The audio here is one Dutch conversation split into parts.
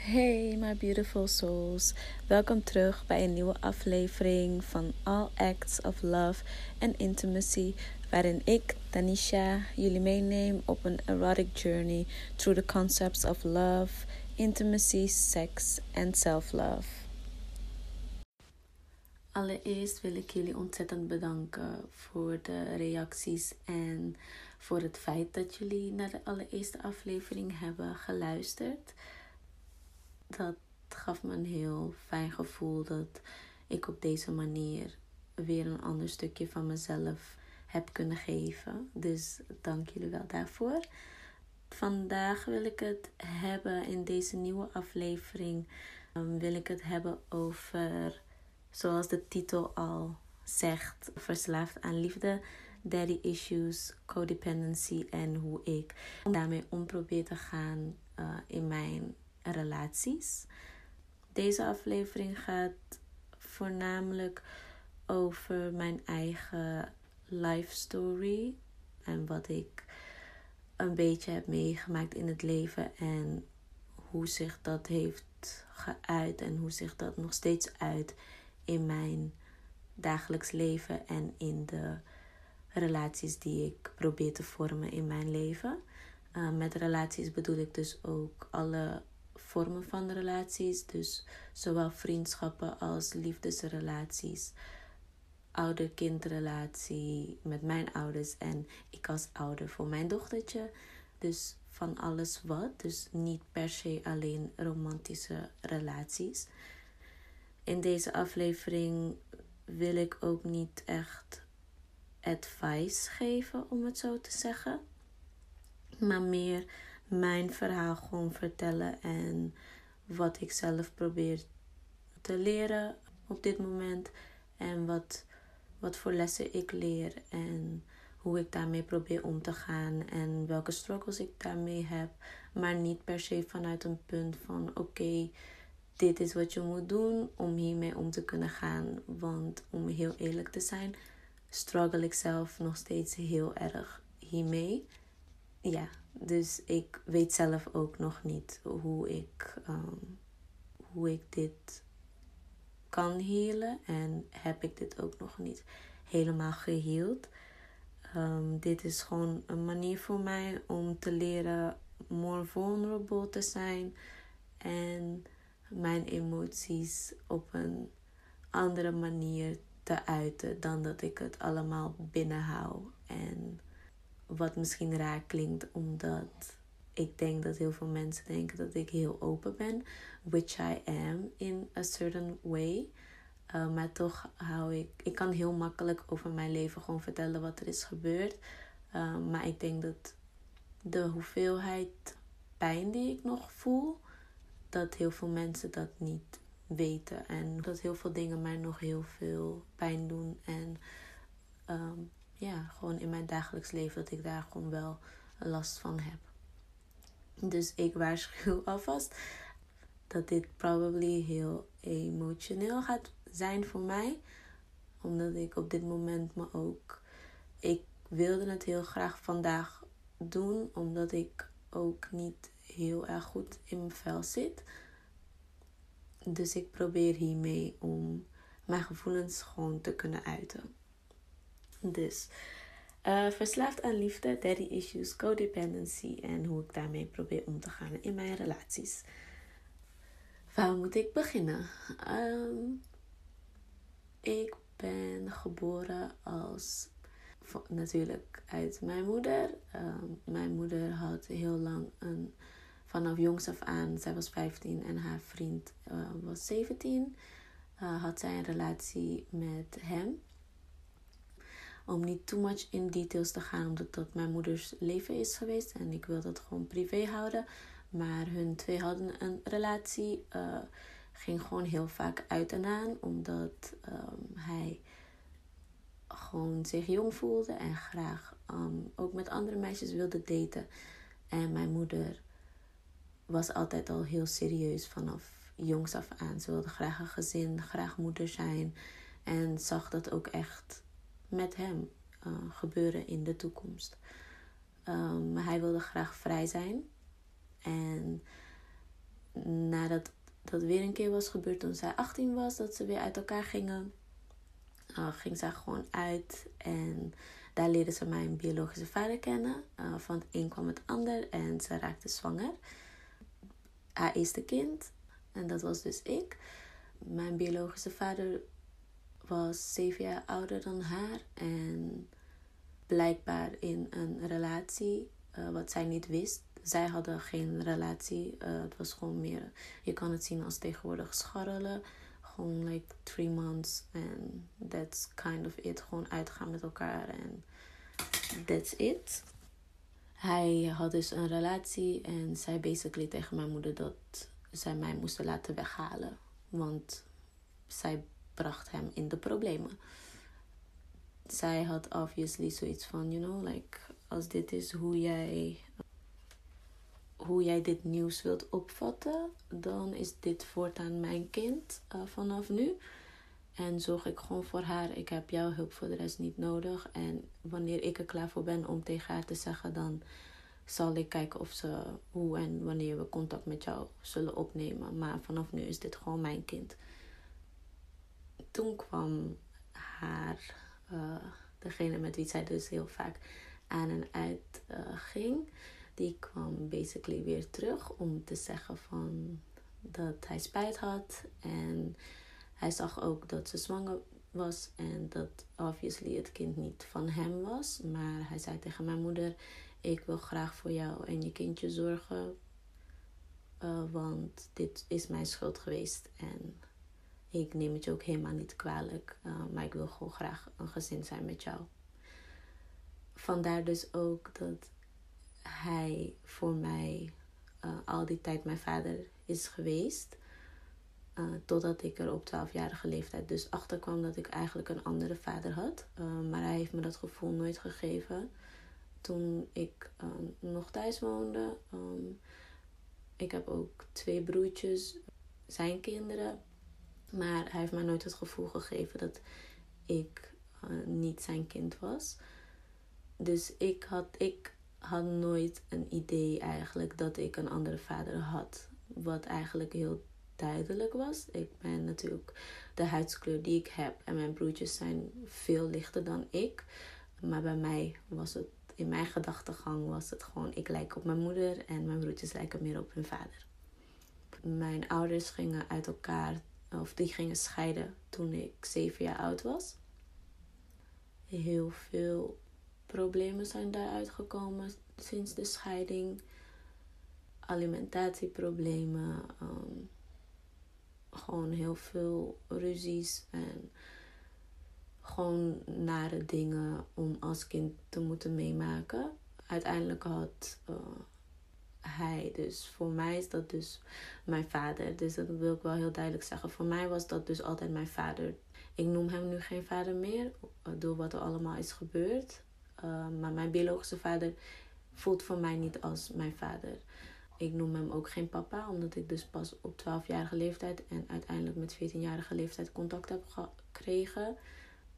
Hey, my beautiful souls. Welkom terug bij een nieuwe aflevering van All Acts of Love and Intimacy, waarin ik, Tanisha, jullie meeneem op een erotic journey through the concepts of love, intimacy, sex and self-love. Allereerst wil ik jullie ontzettend bedanken voor de reacties en voor het feit dat jullie naar de allereerste aflevering hebben geluisterd dat gaf me een heel fijn gevoel dat ik op deze manier weer een ander stukje van mezelf heb kunnen geven. Dus dank jullie wel daarvoor. Vandaag wil ik het hebben in deze nieuwe aflevering. Um, wil ik het hebben over, zoals de titel al zegt, verslaafd aan liefde, daddy issues, codependency en hoe ik daarmee om probeer te gaan uh, in mijn relaties. Deze aflevering gaat voornamelijk over mijn eigen life story en wat ik een beetje heb meegemaakt in het leven en hoe zich dat heeft geuit en hoe zich dat nog steeds uit in mijn dagelijks leven en in de relaties die ik probeer te vormen in mijn leven. Uh, met relaties bedoel ik dus ook alle vormen van relaties. Dus zowel vriendschappen als liefdesrelaties. Ouder-kindrelatie met mijn ouders en ik als ouder voor mijn dochtertje. Dus van alles wat. Dus niet per se alleen romantische relaties. In deze aflevering wil ik ook niet echt advice geven, om het zo te zeggen. Maar meer mijn verhaal gewoon vertellen en wat ik zelf probeer te leren op dit moment en wat, wat voor lessen ik leer en hoe ik daarmee probeer om te gaan en welke struggles ik daarmee heb, maar niet per se vanuit een punt van oké, dit is wat je moet doen om hiermee om te kunnen gaan, want om heel eerlijk te zijn, struggle ik zelf nog steeds heel erg hiermee. Ja, dus ik weet zelf ook nog niet hoe ik, um, hoe ik dit kan healen. En heb ik dit ook nog niet helemaal geheeld. Um, dit is gewoon een manier voor mij om te leren more vulnerable te zijn. En mijn emoties op een andere manier te uiten dan dat ik het allemaal binnenhoud. En wat misschien raar klinkt, omdat ik denk dat heel veel mensen denken dat ik heel open ben. Which I am in a certain way. Uh, maar toch hou ik. Ik kan heel makkelijk over mijn leven gewoon vertellen wat er is gebeurd. Uh, maar ik denk dat de hoeveelheid pijn die ik nog voel, dat heel veel mensen dat niet weten. En dat heel veel dingen mij nog heel veel pijn doen. En um, ja, gewoon in mijn dagelijks leven dat ik daar gewoon wel last van heb. Dus ik waarschuw alvast dat dit probably heel emotioneel gaat zijn voor mij. Omdat ik op dit moment me ook. Ik wilde het heel graag vandaag doen, omdat ik ook niet heel erg goed in mijn vel zit. Dus ik probeer hiermee om mijn gevoelens gewoon te kunnen uiten. Dus uh, verslaafd aan liefde, daddy issues, codependency en hoe ik daarmee probeer om te gaan in mijn relaties. Waar moet ik beginnen? Um, ik ben geboren als natuurlijk uit mijn moeder. Um, mijn moeder had heel lang een vanaf jongs af aan, zij was 15 en haar vriend uh, was 17, uh, had zij een relatie met hem om niet too much in details te gaan, omdat dat mijn moeders leven is geweest en ik wil dat gewoon privé houden. Maar hun twee hadden een relatie, uh, ging gewoon heel vaak uit en aan, omdat um, hij gewoon zich jong voelde en graag um, ook met andere meisjes wilde daten. En mijn moeder was altijd al heel serieus vanaf jongs af aan. Ze wilde graag een gezin, graag moeder zijn en zag dat ook echt met hem uh, gebeuren in de toekomst. Um, hij wilde graag vrij zijn. En nadat dat weer een keer was gebeurd toen zij 18 was, dat ze weer uit elkaar gingen, uh, ging zij gewoon uit en daar leerde ze mijn biologische vader kennen. Uh, van het een kwam het ander en ze raakte zwanger. Haar eerste kind, en dat was dus ik. Mijn biologische vader was zeven jaar ouder dan haar en blijkbaar in een relatie, uh, wat zij niet wist. Zij hadden geen relatie. Uh, het was gewoon meer, je kan het zien als tegenwoordig scharrelen. Gewoon like three months and that's kind of it. Gewoon uitgaan met elkaar en that's it. Hij had dus een relatie en zei basically tegen mijn moeder dat zij mij moesten laten weghalen. Want zij bracht hem in de problemen. Zij had obviously zoiets van, you know, like als dit is hoe jij hoe jij dit nieuws wilt opvatten, dan is dit voortaan mijn kind uh, vanaf nu. En zorg ik gewoon voor haar. Ik heb jouw hulp voor de rest niet nodig. En wanneer ik er klaar voor ben om tegen haar te zeggen, dan zal ik kijken of ze hoe en wanneer we contact met jou zullen opnemen. Maar vanaf nu is dit gewoon mijn kind. Toen kwam haar, uh, degene met wie zij dus heel vaak aan en uit uh, ging die kwam basically weer terug om te zeggen van dat hij spijt had. En hij zag ook dat ze zwanger was en dat obviously het kind niet van hem was. Maar hij zei tegen mijn moeder: Ik wil graag voor jou en je kindje zorgen. Uh, want dit is mijn schuld geweest. En ik neem het je ook helemaal niet kwalijk. Uh, maar ik wil gewoon graag een gezin zijn met jou. Vandaar dus ook dat hij voor mij uh, al die tijd mijn vader is geweest. Uh, totdat ik er op 12-jarige leeftijd dus achter kwam dat ik eigenlijk een andere vader had. Maar hij heeft me dat gevoel nooit gegeven. Toen ik nog thuis woonde. Um, ik heb ook twee broertjes, zijn kinderen. Maar hij heeft me nooit het gevoel gegeven dat ik niet zijn kind was. Dus ik had, ik had nooit een idee eigenlijk dat ik een andere vader had. Wat eigenlijk heel duidelijk was. Ik ben natuurlijk de huidskleur die ik heb en mijn broertjes zijn veel lichter dan ik. Maar bij mij was het, in mijn gedachtegang was het gewoon, ik lijk op mijn moeder en mijn broertjes lijken meer op hun vader. Mijn ouders gingen uit elkaar, of die gingen scheiden toen ik zeven jaar oud was. Heel veel problemen zijn daaruit gekomen sinds de scheiding. Alimentatieproblemen. Um, gewoon heel veel ruzies en gewoon nare dingen om als kind te moeten meemaken. Uiteindelijk had uh, hij dus, voor mij is dat dus mijn vader. Dus dat wil ik wel heel duidelijk zeggen. Voor mij was dat dus altijd mijn vader. Ik noem hem nu geen vader meer door wat er allemaal is gebeurd. Uh, maar mijn biologische vader voelt voor mij niet als mijn vader. Ik noem hem ook geen papa, omdat ik dus pas op 12-jarige leeftijd en uiteindelijk met 14-jarige leeftijd contact heb gekregen.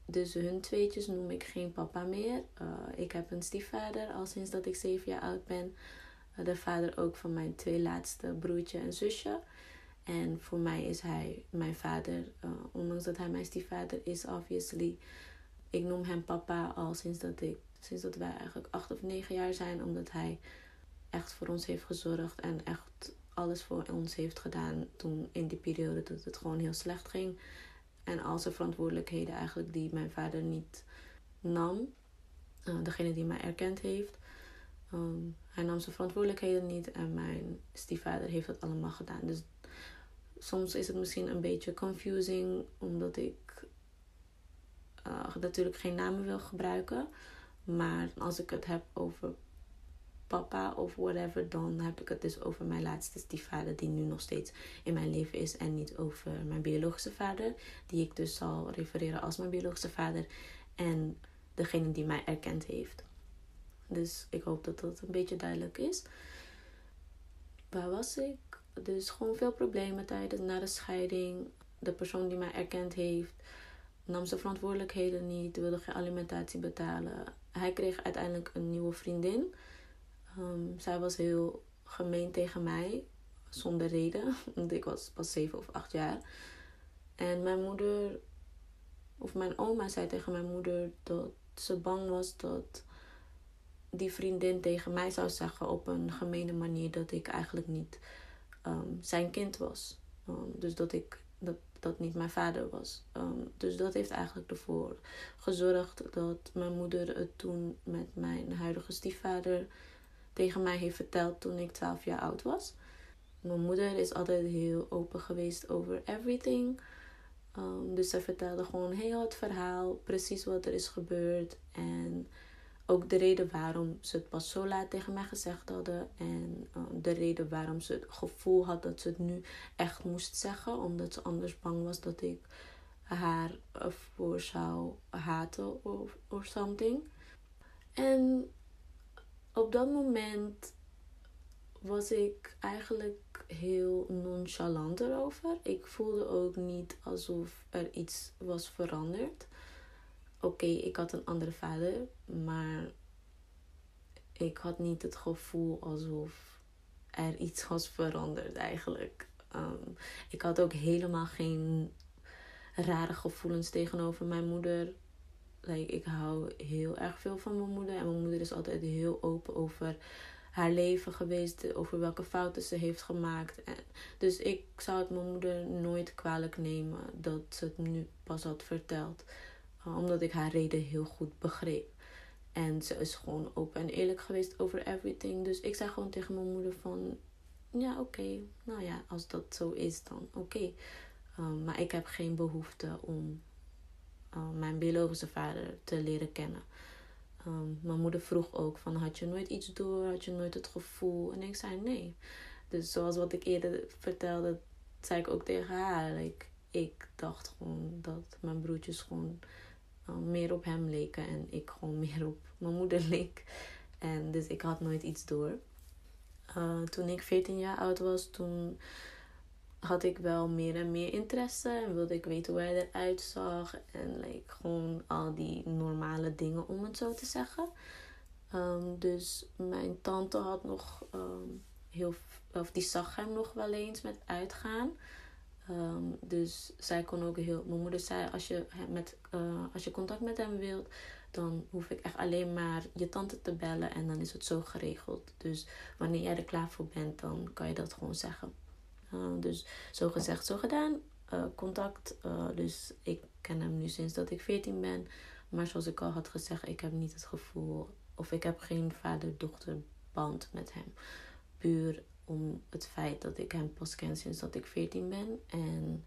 Dus hun tweetjes noem ik geen papa meer. Uh, ik heb een stiefvader al sinds dat ik 7 jaar oud ben. De vader ook van mijn twee laatste broertje en zusje. En voor mij is hij mijn vader, uh, ondanks dat hij mijn stiefvader is, obviously. Ik noem hem papa al sinds dat ik sinds dat wij eigenlijk acht of negen jaar zijn. Omdat hij echt voor ons heeft gezorgd en echt alles voor ons heeft gedaan toen in die periode dat het gewoon heel slecht ging. En al zijn verantwoordelijkheden eigenlijk die mijn vader niet nam. Uh, degene die mij erkend heeft. Um, hij nam zijn verantwoordelijkheden niet en mijn stiefvader heeft dat allemaal gedaan. Dus soms is het misschien een beetje confusing omdat ik uh, natuurlijk geen namen wil gebruiken. Maar als ik het heb over papa of whatever, dan heb ik het dus over mijn laatste stiefvader die nu nog steeds in mijn leven is en niet over mijn biologische vader, die ik dus zal refereren als mijn biologische vader en degene die mij erkend heeft. Dus ik hoop dat dat een beetje duidelijk is. Waar was ik? Dus gewoon veel problemen tijdens na de scheiding. De persoon die mij erkend heeft nam zijn verantwoordelijkheden niet, wilde geen alimentatie betalen. Hij kreeg uiteindelijk een nieuwe vriendin. Um, zij was heel gemeen tegen mij. zonder reden. Want ik was pas zeven of acht jaar. En mijn moeder, of mijn oma zei tegen mijn moeder dat ze bang was dat die vriendin tegen mij zou zeggen op een gemene manier dat ik eigenlijk niet ehm, zijn kind was. Um, dus dat ik dat, dat niet mijn vader was. Um, dus dat heeft eigenlijk ervoor gezorgd dat mijn moeder het toen met mijn huidige stiefvader tegen mij heeft verteld toen ik 12 jaar oud was. Mijn moeder is altijd heel open geweest over everything. Dus ze vertelde gewoon heel het verhaal, precies wat er is gebeurd. En ook de reden waarom ze het pas zo laat tegen mij gezegd hadden. En um, de reden waarom ze het gevoel had dat ze het nu echt moest zeggen. Omdat ze anders bang was dat ik haar ervoor zou haten of, of something. En op dat moment was ik eigenlijk heel nonchalant erover. Ik voelde ook niet alsof er iets was veranderd. Oké, ik had een andere vader, maar ik had niet het gevoel alsof er iets was veranderd eigenlijk. Um, ik had ook helemaal geen rare gevoelens tegenover mijn moeder. Ik hou heel erg veel van mijn moeder. En mijn moeder is altijd heel open over haar leven geweest. Over welke fouten ze heeft gemaakt. En, dus ik zou het mijn moeder nooit kwalijk nemen dat ze het nu pas had verteld. Uh, omdat ik haar reden heel goed begreep. En ze is gewoon open en eerlijk geweest over everything. Dus ik zei gewoon tegen mijn moeder van... Ja, oké. Nou ja, als dat zo is, dan oké. Um, maar ik heb geen behoefte om uh, mijn biologische vader te leren kennen. Mijn moeder vroeg ook van had je nooit iets door, had je nooit het gevoel? En ik zei nee. Dus zoals wat ik eerder vertelde, zei ik ook tegen haar. Ik dacht gewoon dat mijn broertjes gewoon meer op hem leken en ik gewoon meer op mijn moeder leek. En dus ik had nooit iets door. Uh, toen ik 14 jaar oud was, toen had ik wel meer en meer interesse en wilde ik weten hoe hij eruit zag. En like, gewoon al die normale dingen, om het zo te zeggen. Um, dus mijn tante had nog um, heel, of die zag hem nog wel eens met uitgaan. Um, dus zij kon ook heel. Mijn moeder zei: als je, met, uh, als je contact met hem wilt, dan hoef ik echt alleen maar je tante te bellen en dan is het zo geregeld. Dus wanneer jij er klaar voor bent, dan kan je dat gewoon zeggen. Uh, dus zo gezegd, zo gedaan. Uh, contact. Dus ik ken hem nu sinds dat ik 14 ben. Maar zoals ik al had gezegd, ik heb niet het gevoel. Of ik heb geen vader-dochter band met hem. Puur om het feit dat ik hem pas ken sinds dat ik 14 ben. En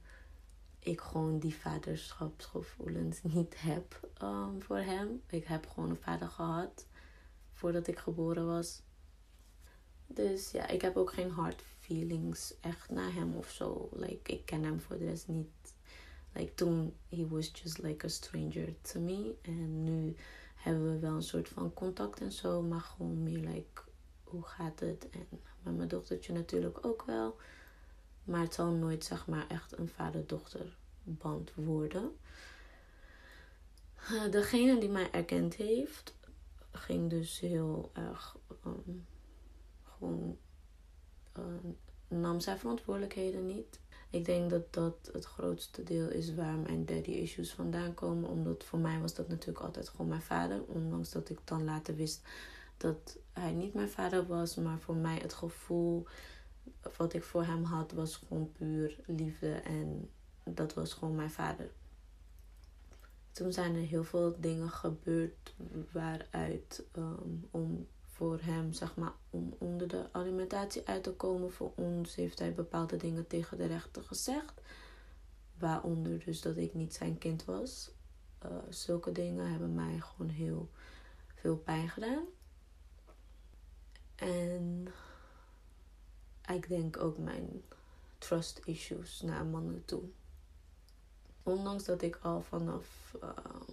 ik gewoon die vaderschapsgevoelens niet heb um, voor hem. Ik heb gewoon een vader gehad voordat ik geboren was. Dus ja, ik heb ook geen hard feelings echt naar hem of zo. Like, ik ken hem voor de rest niet. Like, toen, he was just like a stranger to me. En nu hebben we wel een soort van contact en zo. Maar gewoon meer like, hoe gaat het? En met mijn dochtertje natuurlijk ook wel. Maar het zal nooit, zeg maar, echt een vader-dochter band worden. Uh, degene die mij erkend heeft, ging dus heel erg um, gewoon uh, nam zijn verantwoordelijkheden niet. Ik denk dat dat het grootste deel is waar mijn daddy issues vandaan komen. Omdat voor mij was dat natuurlijk altijd gewoon mijn vader. Ondanks dat ik dan later wist dat hij niet mijn vader was. Maar voor mij het gevoel wat ik voor hem had was gewoon puur liefde. En dat was gewoon mijn vader. Toen zijn er heel veel dingen gebeurd waaruit um, om voor hem, zeg maar, om onder de alimentatie uit te komen. Voor ons heeft hij bepaalde dingen tegen de rechter gezegd. Waaronder dus dat ik niet zijn kind was. Uh, zulke dingen hebben mij gewoon heel veel pijn gedaan. En ik denk ook mijn trust issues naar mannen toe. Ondanks dat ik al vanaf uh,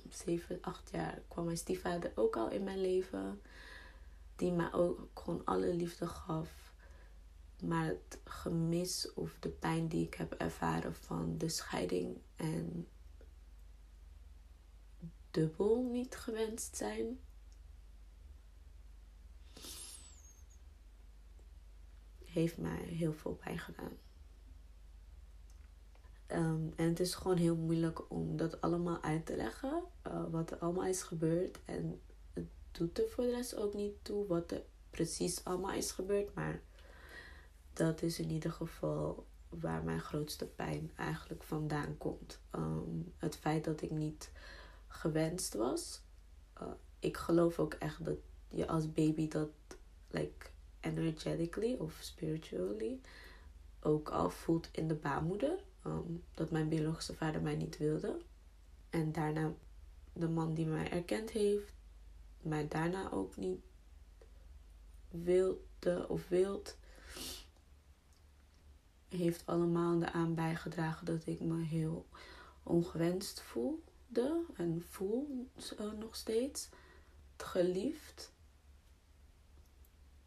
7, 8 jaar kwam mijn stiefvader ook al in mijn leven die mij ook gewoon alle liefde gaf. Maar het gemis of de pijn die ik heb ervaren van de scheiding en dubbel niet gewenst zijn, heeft mij heel veel pijn gedaan. Ehm, en het is gewoon heel moeilijk om dat allemaal uit te leggen. Uh, wat er allemaal is gebeurd. En het doet er voor de rest ook niet toe wat er precies allemaal is gebeurd. Maar dat is in ieder geval waar mijn grootste pijn eigenlijk vandaan komt. Ehm, het feit dat ik niet gewenst was. Uh, ik geloof ook echt dat je als baby dat like energetically of spiritually ook al voelt in de baarmoeder. Um, dat mijn biologische vader mij niet wilde. En daarna de man die mij erkend heeft, mij daarna ook niet wilde of wilt, heeft allemaal eraan bijgedragen dat ik me heel ongewenst voelde en voel uh, nog steeds. Geliefd.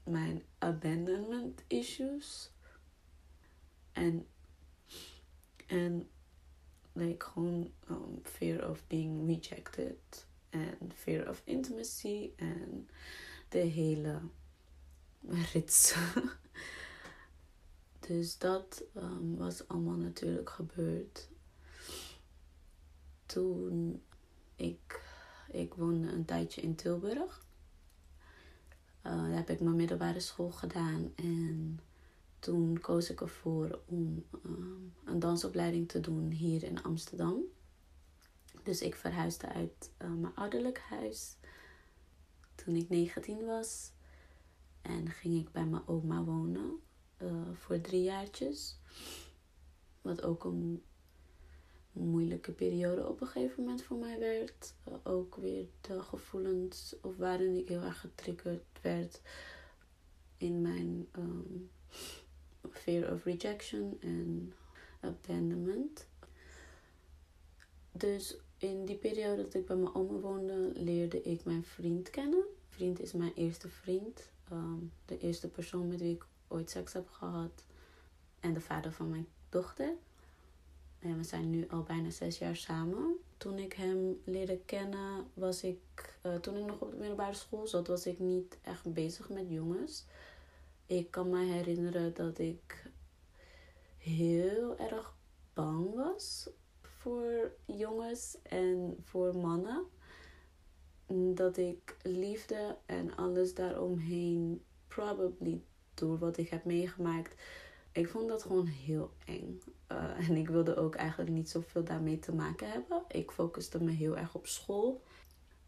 Mijn abandonment issues. En en like gewoon um, fear of being rejected. En fear of intimacy. En de hele rits. dus dat um, was allemaal natuurlijk gebeurd. Toen ik, ik woonde een tijdje in Tilburg. Uh, daar heb ik mijn middelbare school gedaan. En toen koos ik ervoor om ehm, een dansopleiding te doen hier in Amsterdam. Dus ik verhuisde uit uh, mijn ouderlijk huis toen ik 19 was. En ging ik bij mijn oma wonen uh, voor drie jaartjes. Wat ook een moeilijke periode op een gegeven moment voor mij werd. Uh, ook weer de gevoelens of waarin ik heel erg getriggerd werd in mijn um, fear of rejection en abandonment. Dus in die periode dat ik bij mijn oma woonde, leerde ik mijn vriend kennen. Vriend is mijn eerste vriend. Ehm, de eerste persoon met wie ik ooit seks heb gehad. En de vader van mijn dochter. En we zijn nu al bijna zes jaar samen. Toen ik hem leerde kennen, was ik, uh, toen ik nog op de middelbare school zat, was ik niet echt bezig met jongens. Ik kan me herinneren dat ik heel erg bang was voor jongens en voor mannen. Dat ik liefde en alles daaromheen, probably door wat ik heb meegemaakt, ik vond dat gewoon heel eng. Uh, en ik wilde ook eigenlijk niet zoveel daarmee te maken hebben. Ik focuste me heel erg op school.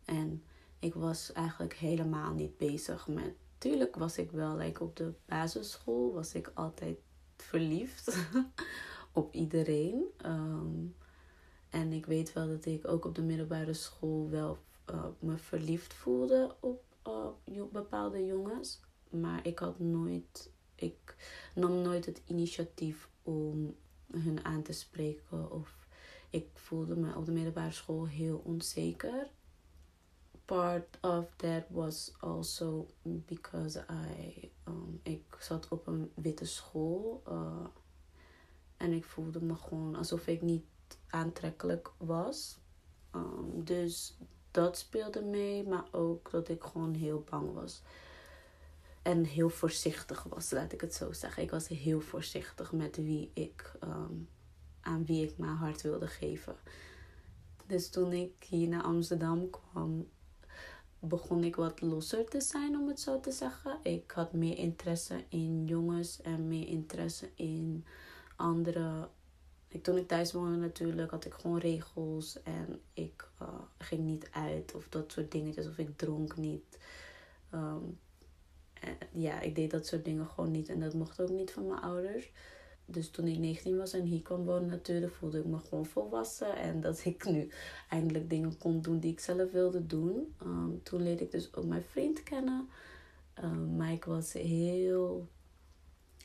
En ik was eigenlijk helemaal niet bezig met tuurlijk was ik wel, like op de basisschool was ik altijd verliefd op iedereen. Ehm, en ik weet wel dat ik ook op de middelbare school wel uh, me verliefd voelde op uh, bepaalde jongens. Maar ik had nooit, ik nam nooit het initiatief om hun aan te spreken. Of ik voelde me op de middelbare school heel onzeker part of that was also because I, um, ik zat op een witte school. Uh, en ik voelde me gewoon alsof ik niet aantrekkelijk was. Um, dus dat speelde mee. Maar ook dat ik gewoon heel bang was. En heel voorzichtig was, laat ik het zo zeggen. Ik was heel voorzichtig met wie ik, um, aan wie ik mijn hart wilde geven. Dus toen ik hier naar Amsterdam kwam, begon ik wat losser te zijn, om het zo te zeggen. Ik had meer interesse in jongens en meer interesse in andere. toen ik thuis woonde natuurlijk, had ik gewoon regels en ik uh, ging niet uit of dat soort dingetjes. Of ik dronk niet. Um, ja, ik deed dat soort dingen gewoon niet en dat mocht ook niet van mijn ouders dus toen ik 19 was en hier kwam wonen natuurlijk, voelde ik me gewoon volwassen. En dat ik nu eindelijk dingen kon doen die ik zelf wilde doen. Ehm, toen leerde ik dus ook mijn vriend kennen. Um, maar ik was heel,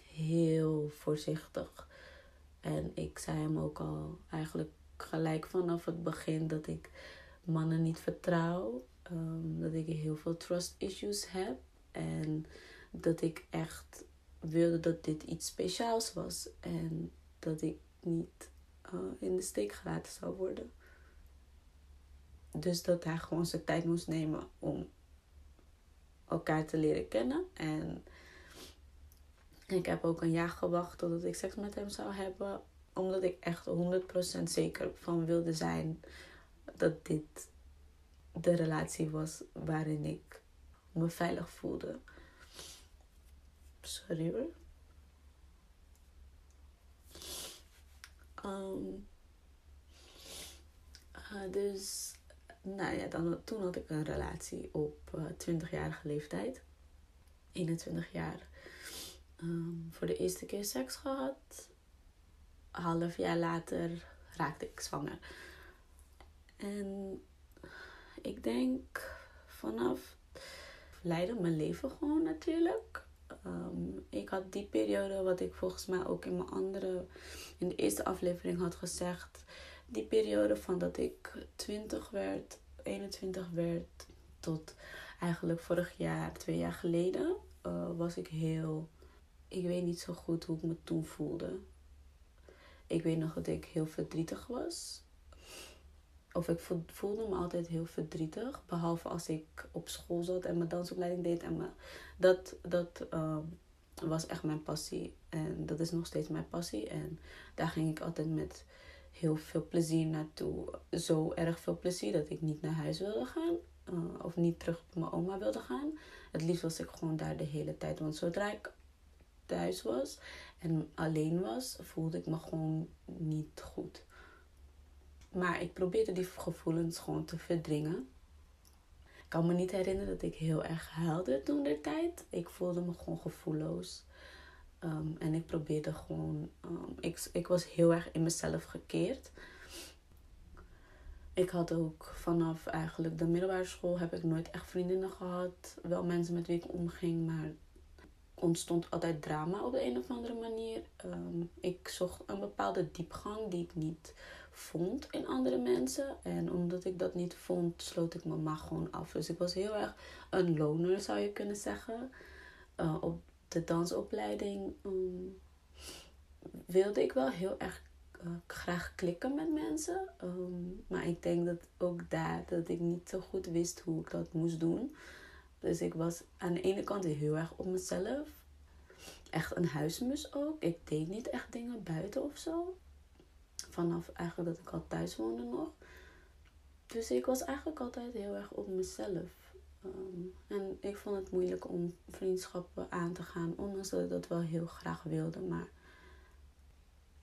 heel voorzichtig. En ik zei hem ook al eigenlijk gelijk vanaf het begin dat ik mannen niet vertrouw. Um, dat ik heel veel trust issues heb. En dat ik echt wilde dat dit iets speciaals was en dat ik niet uh, in de steek gelaten zou worden. Dus dat hij gewoon zijn tijd moest nemen om elkaar te leren kennen. En Ik heb ook een jaar gewacht totdat ik seks met hem zou hebben. Omdat ik echt 100% zeker van wilde zijn dat dit de relatie was waarin ik me veilig voelde. Sorry hoor. Um, uh, dus, nou ja, dan, toen had ik een relatie op uh, eh, 20-jarige leeftijd. 21 jaar. Um, voor de eerste keer seks gehad. Half jaar later raakte ik zwanger. En ik denk vanaf leidde mijn leven gewoon natuurlijk. Um, ik had die periode, wat ik volgens mij ook in mijn andere, in de eerste aflevering had gezegd. Die periode van dat ik 20 werd, 21 werd, tot eigenlijk vorig jaar, twee jaar geleden, uh, was ik heel. Ik weet niet zo goed hoe ik me toen voelde. Ik weet nog dat ik heel verdrietig was of ik voelde me altijd heel verdrietig. Behalve als ik op school zat en mijn dansopleiding deed. En dat dat uh, was echt mijn passie. En dat is nog steeds mijn passie. En daar ging ik altijd met heel veel plezier naartoe. Zo erg veel plezier dat ik niet naar huis wilde gaan. Uh, of niet terug bij mijn oma wilde gaan. Het liefst was ik gewoon daar de hele tijd. Want zodra ik thuis was en alleen was, voelde ik me gewoon niet goed. Maar ik probeerde die gevoelens gewoon te verdringen. Ik kan me niet herinneren dat ik heel erg huilde toen de tijd. Ik voelde me gewoon gevoelloos. Ehm, en ik probeerde gewoon. Um, ik, ik was heel erg in mezelf gekeerd. Ik had ook vanaf eigenlijk de middelbare school heb ik nooit echt vriendinnen gehad. Wel mensen met wie ik omging, maar ontstond altijd drama op de een of andere manier. Um, ik zocht een bepaalde diepgang die ik niet vond in andere mensen. En omdat ik dat niet vond, sloot ik me maar gewoon af. Dus ik was heel erg een loner, zou je kunnen zeggen. Uh, op de dansopleiding um, wilde ik wel heel erg uh, graag klikken met mensen. Um, maar ik denk dat ook daar dat ik niet zo goed wist hoe ik dat moest doen. Dus ik was aan de ene kant heel erg op mezelf. Echt een huismus ook. Ik deed niet echt dingen buiten of zo vanaf eigenlijk dat ik al thuis woonde nog. Dus ik was eigenlijk altijd heel erg op mezelf. Ehm, en ik vond het moeilijk om vriendschappen aan te gaan, ondanks dat ik dat wel heel graag wilde. Maar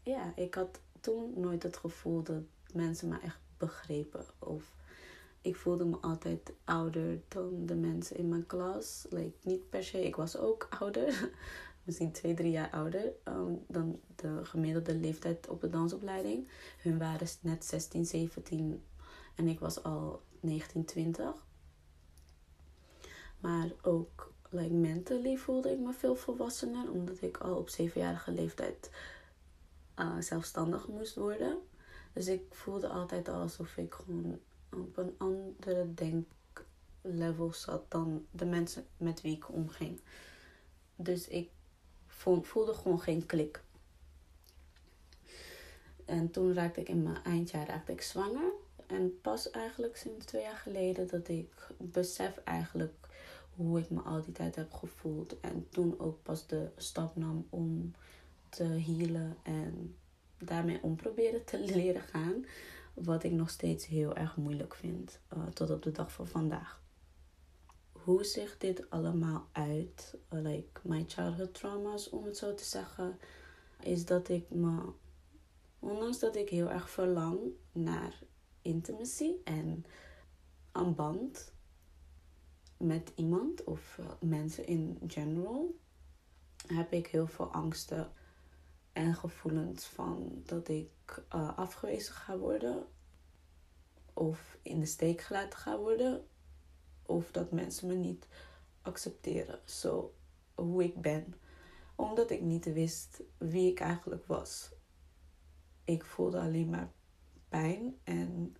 ja, ik had toen nooit het gevoel dat mensen me echt begrepen. Of ik voelde me altijd ouder dan de mensen in mijn klas. Like, niet per se, ik was ook ouder misschien twee, drie jaar ouder ehm, dan de gemiddelde leeftijd op de dansopleiding. Hun waren net 16, 17 en ik was al 19, 20. Maar ook like, mentally voelde ik me veel volwassener, omdat ik al op zevenjarige leeftijd uh, zelfstandig moest worden. Dus ik voelde altijd alsof ik gewoon op een andere denklevel zat dan de mensen met wie ik omging. Dus ik voelde gewoon geen klik. En toen raakte ik in mijn eindjaar raakte ik zwanger. En pas eigenlijk sinds twee jaar geleden dat ik besef eigenlijk hoe ik me al die tijd heb gevoeld. En toen ook pas de stap nam om te healen en daarmee om proberen te leren gaan. Wat ik nog steeds heel erg moeilijk vind. Uh, tot op de dag van vandaag hoe ziet dit allemaal uit? Like my childhood trauma's, om het zo te zeggen. Is dat ik me, ondanks dat ik heel erg verlang naar intimacy en een band met iemand of uh, mensen in general, heb ik heel veel angsten en gevoelens van dat ik uh, afgewezen ga worden of in de steek gelaten ga worden of dat mensen me niet accepteren zo hoe ik ben. Omdat ik niet wist wie ik eigenlijk was. Ik voelde alleen maar pijn en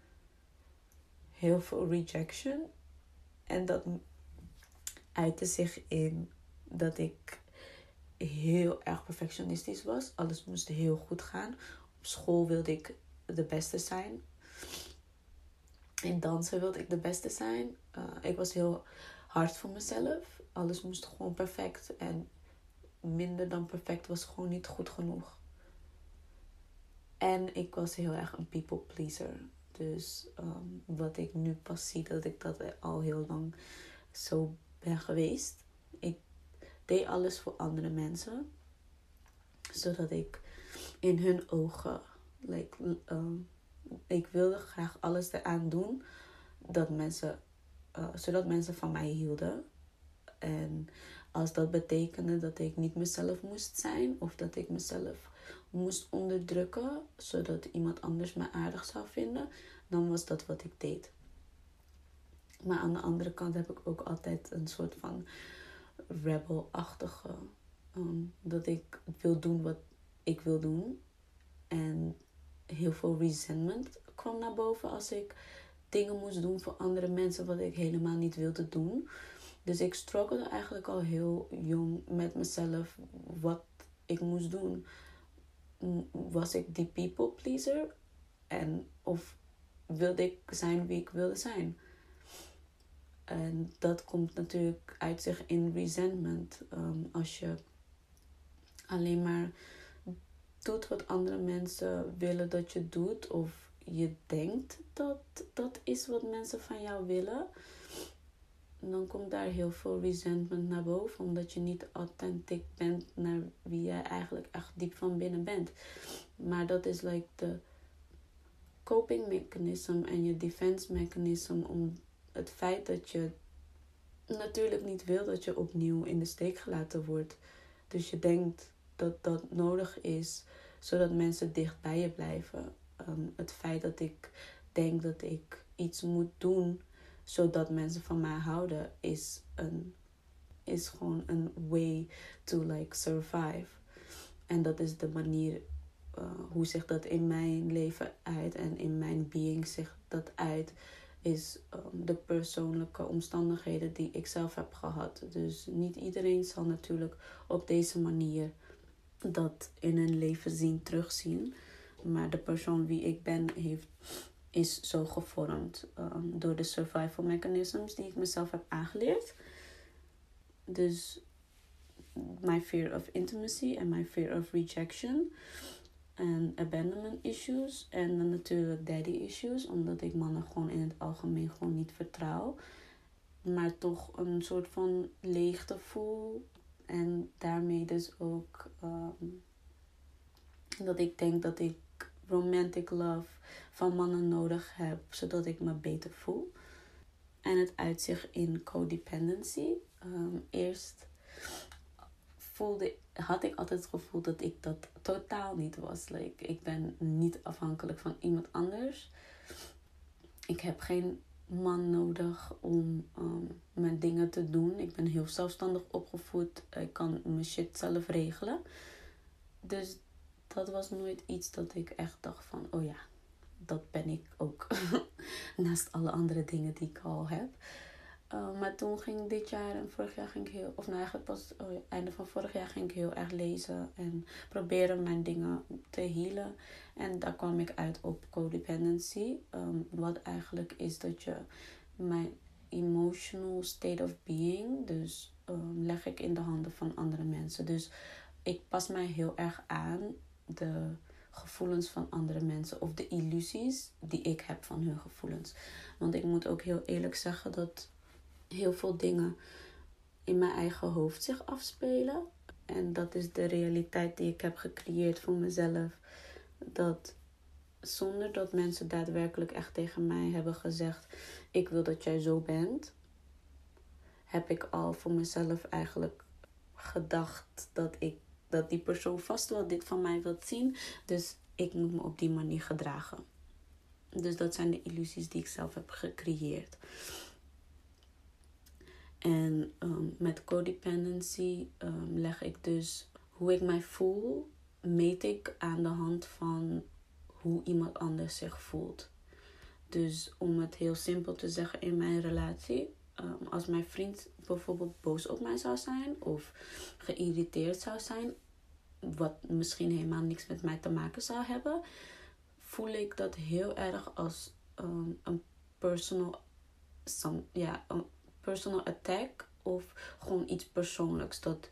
heel veel rejection. En dat uitte zich in dat ik heel erg perfectionistisch was. Alles moest heel goed gaan. Op school wilde ik de beste zijn in dansen wilde ik de beste zijn. Uh, ik was heel hard voor mezelf. Alles moest gewoon perfect. En minder dan perfect was gewoon niet goed genoeg. En ik was heel erg een people pleaser. Dus ehm, wat ik nu pas zie, dat ik dat al heel lang zo ben geweest. Ik deed alles voor andere mensen. Zodat ik in hun ogen, like, ehm, ik wilde graag alles eraan doen dat mensen, uh, zodat mensen van mij hielden. En als dat betekende dat ik niet mezelf moest zijn of dat ik mezelf moest onderdrukken zodat iemand anders me aardig zou vinden, dan was dat wat ik deed. Maar aan de andere kant heb ik ook altijd een soort van rebel-achtige. Um, dat ik wil doen wat ik wil doen. En heel veel resentment kwam naar boven als ik dingen moest doen voor andere mensen wat ik helemaal niet wilde doen. Dus ik struggelde eigenlijk al heel jong met mezelf wat ik moest doen. Was ik die people pleaser? En of wilde ik zijn wie ik wilde zijn? En dat komt natuurlijk uit zich in resentment. Um, als je alleen maar doet wat andere mensen willen dat je doet, of je denkt dat dat is wat mensen van jou willen, dan komt daar heel veel resentment naar boven, omdat je niet authentiek bent naar wie jij eigenlijk echt diep van binnen bent. Maar dat is like de coping mechanism en je defense mechanism om het feit dat je natuurlijk niet wil dat je opnieuw in de steek gelaten wordt. Dus je denkt dat dat nodig is zodat mensen dicht bij je blijven. Ehm, het feit dat ik denk dat ik iets moet doen zodat mensen van mij houden, is, een, is gewoon een way to like survive. En dat is de manier uh, hoe zich dat in mijn leven uit en in mijn being zich dat uit, is um, de persoonlijke omstandigheden die ik zelf heb gehad. Dus niet iedereen zal natuurlijk op deze manier dat in hun leven zien, terugzien. Maar de persoon wie ik ben heeft is zo gevormd um, door de survival mechanisms die ik mezelf heb aangeleerd. Dus my fear of intimacy en my fear of rejection. En abandonment issues. En dan natuurlijk daddy issues. Omdat ik mannen gewoon in het algemeen gewoon niet vertrouw. Maar toch een soort van leegte voel. En daarmee dus ook um, dat ik denk dat ik romantic love van mannen nodig heb, zodat ik me beter voel. En het uitzicht in codependency. Um, eerst voelde, had ik altijd het gevoel dat ik dat totaal niet was. Like, ik ben niet afhankelijk van iemand anders. Ik heb geen man nodig om um, mijn dingen te doen. Ik ben heel zelfstandig opgevoed. Ik kan mijn shit zelf regelen. Dus dat was nooit iets dat ik echt dacht van, oh ja, dat ben ik ook. Naast alle andere dingen die ik al heb. Uh, maar toen ging dit jaar en vorig jaar ging ik heel, of nou eigenlijk pas oh einde van vorig jaar ging ik heel erg lezen en proberen mijn dingen te healen. En daar kwam ik uit op codependency. Um, wat eigenlijk is dat je mijn emotional state of being, dus um, leg ik in de handen van andere mensen. Dus ik pas mij heel erg aan de gevoelens van andere mensen of de illusies die ik heb van hun gevoelens. Want ik moet ook heel eerlijk zeggen dat heel veel dingen in mijn eigen hoofd zich afspelen. En dat is de realiteit die ik heb gecreëerd voor mezelf. Dat zonder dat mensen daadwerkelijk echt tegen mij hebben gezegd: Ik wil dat jij zo bent, heb ik al voor mezelf eigenlijk gedacht dat ik dat die persoon vast wel dit van mij wilt zien. Dus ik moet me op die manier gedragen. Dus dat zijn de illusies die ik zelf heb gecreëerd. En ehm, met codependency um, leg ik dus hoe ik mij voel, meet ik aan de hand van hoe iemand anders zich voelt. Dus om het heel simpel te zeggen in mijn relatie, um, als mijn vriend bijvoorbeeld boos op mij zou zijn of geïrriteerd zou zijn, wat misschien helemaal niks met mij te maken zou hebben, voel ik dat heel erg als een personal, some, ja, personal attack of gewoon iets persoonlijks. Dat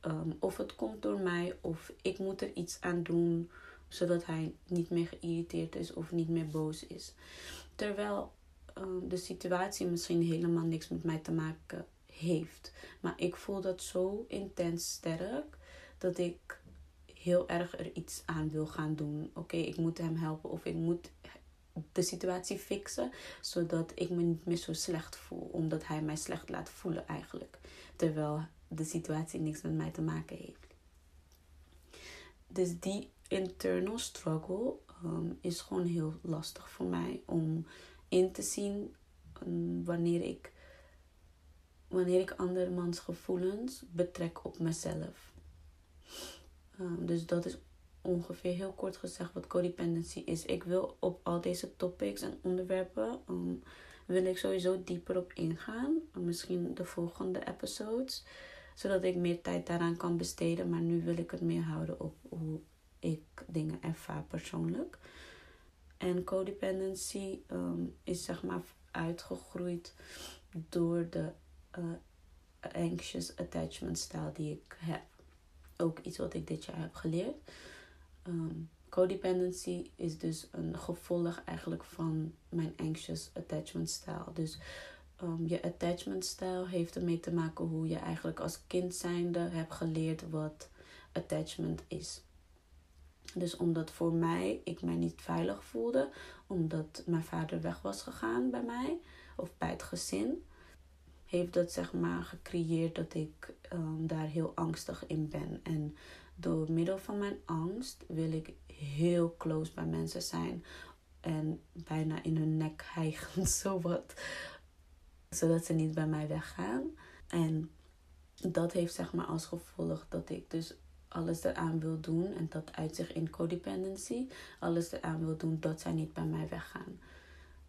ehm, of het komt door mij of ik moet er iets aan doen zodat hij niet meer geïrriteerd is of niet meer boos is. Terwijl ehm, de situatie misschien helemaal niks met mij te maken heeft. Maar ik voel dat zo intens sterk dat ik heel erg er iets aan wil gaan doen. Oké, ik moet hem helpen of ik moet de situatie fixen, zodat ik me niet meer zo slecht voel, omdat hij mij slecht laat voelen eigenlijk, terwijl de situatie niks met mij te maken heeft. Dus die internal struggle um, is gewoon heel lastig voor mij om in te zien um, wanneer ik wanneer ik andermans gevoelens betrek op mezelf. Um, dus dat is ongeveer heel kort gezegd wat codependency is. Ik wil op al deze topics en onderwerpen um, wil ik sowieso dieper op ingaan. Misschien de volgende episodes. Zodat ik meer tijd daaraan kan besteden. Maar nu wil ik het meer houden op hoe ik dingen ervaar persoonlijk. En codependency um, is zeg maar uitgegroeid door de uh, anxious attachment style die ik heb. Ook iets wat ik dit jaar heb geleerd. Um, codependency is dus een gevolg eigenlijk van mijn anxious attachment style. Dus um, je attachment style heeft ermee te maken hoe je eigenlijk als kind zijnde hebt geleerd wat attachment is. Dus omdat voor mij ik mij niet veilig voelde, omdat mijn vader weg was gegaan bij mij of bij het gezin, heeft dat zeg maar gecreëerd dat ik um, daar heel angstig in ben. En door middel van mijn angst wil ik heel close bij mensen zijn en bijna in hun nek hijgen, zowat, zodat ze niet bij mij weggaan. En dat heeft zeg maar als gevolg dat ik dus alles eraan wil doen. En dat uit zich in codependency. Alles eraan wil doen dat zij niet bij mij weggaan.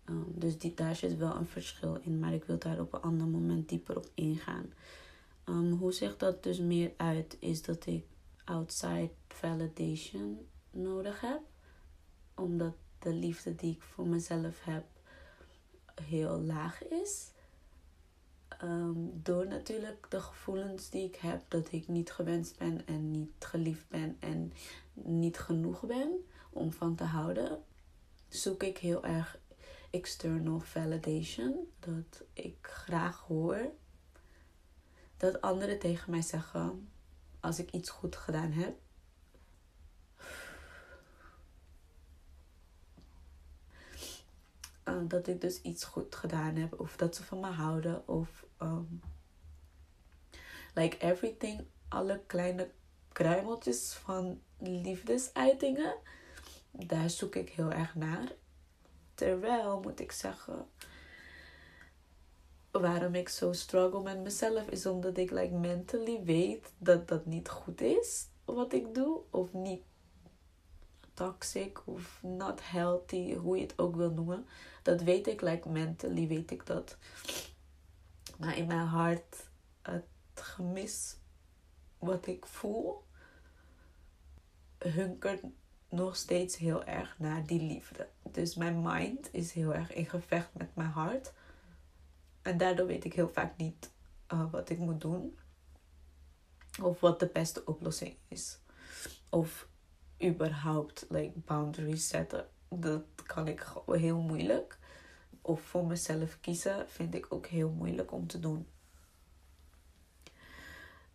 Um, dus die, daar zit wel een verschil in. Maar ik wil daar op een ander moment dieper op ingaan. Um, hoe zich dat dus meer uit, is dat ik outside validation nodig heb. Omdat de liefde die ik voor mezelf heb heel laag is. Um, door natuurlijk de gevoelens die ik heb dat ik niet gewenst ben en niet geliefd ben en niet genoeg ben om van te houden, zoek ik heel erg external validation. Dat ik graag hoor dat anderen tegen mij zeggen als ik iets goed gedaan heb. Uh, dat ik dus iets goed gedaan heb. Of dat ze van me houden. Of um, like everything. Alle kleine kruimeltjes van liefdesuitingen. Daar zoek ik heel erg naar. Terwijl, moet ik zeggen, waarom ik zo struggle met mezelf is omdat ik like mentally weet dat dat niet goed is wat ik doe of niet toxic of not healthy, hoe je het ook wil noemen. Dat weet ik, like mentally weet ik dat. Maar in mijn hart, het gemis wat ik voel, hunkert nog steeds heel erg naar die liefde. Dus mijn mind is heel erg in gevecht met mijn hart. En daardoor weet ik heel vaak niet uh, wat ik moet doen. Of wat de beste oplossing is. Of überhaupt like, boundaries zetten. Dat kan ik heel moeilijk. Of voor mezelf kiezen vind ik ook heel moeilijk om te doen.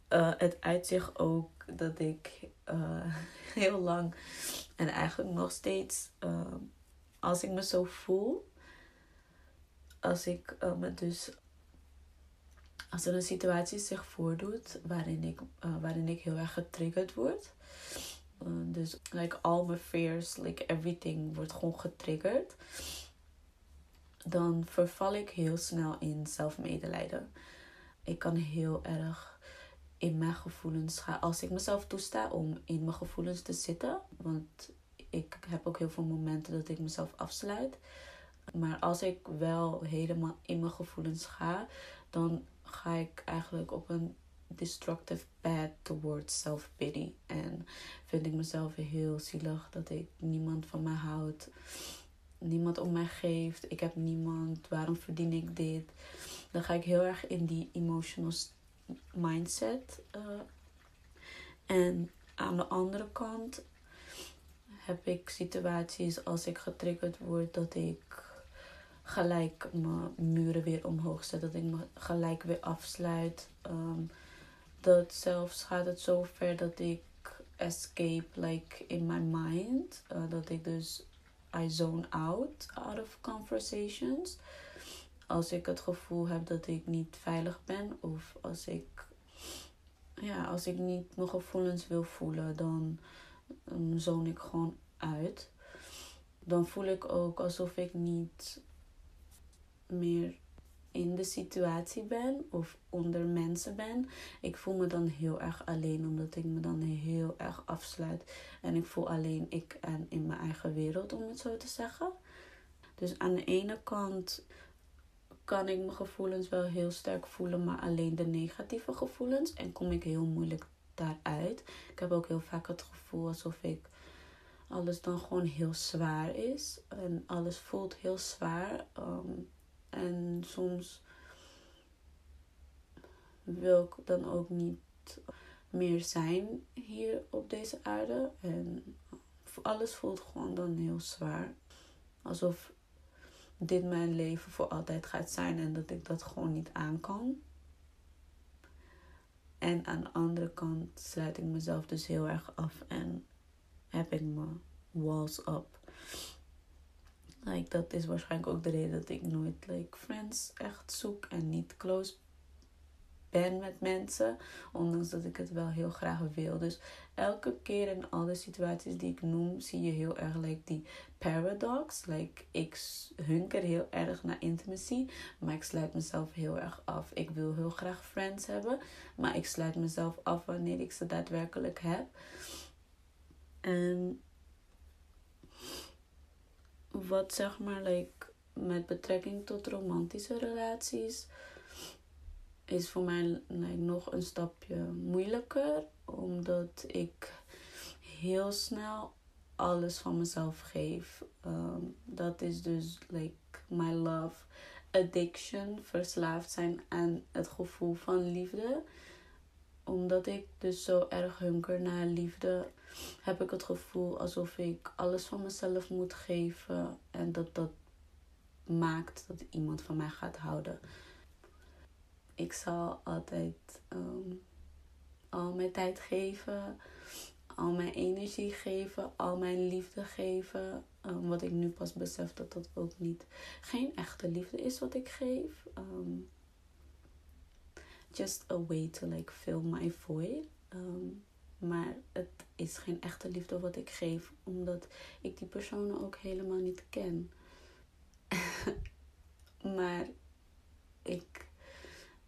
Uh, het uitzicht ook dat ik uh, heel lang en eigenlijk nog steeds, als ik me zo voel, als ik uh, me dus. Als er een situatie zich voordoet waarin ik, uh, waarin ik heel erg getriggerd word. Uh, dus like all my fears, like everything wordt gewoon getriggerd. Dan verval ik heel snel in zelfmedelijden. Ik kan heel erg in mijn gevoelens gaan. Als ik mezelf toesta om in mijn gevoelens te zitten. Want ik heb ook heel veel momenten dat ik mezelf afsluit. Maar als ik wel helemaal in mijn gevoelens ga, dan ga ik eigenlijk op een destructive path towards self-pity. En vind ik mezelf heel zielig dat ik niemand van mij houd. Niemand om mij geeft. Ik heb niemand. Waarom verdien ik dit? Dan ga ik heel erg in die emotional mindset. Uh, En aan de andere kant heb ik situaties als ik getriggerd word dat ik gelijk mijn muren weer omhoog zet. Dat ik me gelijk weer afsluit. Um, dat zelfs gaat het zo ver dat ik escape like in my mind. Uh, dat ik dus I zone out out of conversations. Als ik het gevoel heb dat ik niet veilig ben of als ik ja, als ik niet mijn gevoelens wil voelen, dan um, zone ik gewoon uit. Dan voel ik ook alsof ik niet meer in de situatie ben of onder mensen ben. Ik voel me dan heel erg alleen, omdat ik me dan heel erg afsluit. En ik voel alleen ik en in mijn eigen wereld, om het zo te zeggen. Dus aan de ene kant kan ik mijn gevoelens wel heel sterk voelen, maar alleen de negatieve gevoelens. En kom ik heel moeilijk daaruit. Ik heb ook heel vaak het gevoel alsof ik alles dan gewoon heel zwaar is. En alles voelt heel zwaar. Um, en soms wil ik dan ook niet meer zijn hier op deze aarde. En alles voelt gewoon dan heel zwaar. Alsof dit mijn leven voor altijd gaat zijn en dat ik dat gewoon niet aan kan. En aan de andere kant sluit ik mezelf dus heel erg af en heb ik mijn walls up. Like, dat is waarschijnlijk ook de reden dat ik nooit like, friends echt zoek en niet close ben met mensen. Ondanks dat ik het wel heel graag wil. Dus elke keer in alle situaties die ik noem, zie je heel erg like, die paradox. Like, ik hunker heel erg naar intimacy, maar ik sluit mezelf heel erg af. Ik wil heel graag friends hebben, maar ik sluit mezelf af wanneer ik ze daadwerkelijk heb. En wat zeg maar, like, met betrekking tot romantische relaties, is voor mij nog een stapje moeilijker. Omdat ik heel snel alles van mezelf geef. Um, dat is dus like my love addiction, verslaafd zijn aan het gevoel van liefde. Omdat ik dus zo erg hunker naar liefde heb ik het gevoel alsof ik alles van mezelf moet geven en dat dat maakt dat iemand van mij gaat houden. Ik zal altijd um, al mijn tijd geven, al mijn energie geven, al mijn liefde geven. Um, wat ik nu pas besef dat dat ook niet geen echte liefde is wat ik geef. Um, just a way to like fill my void. Maar het is geen echte liefde wat ik geef, omdat ik die personen ook helemaal niet ken. maar ik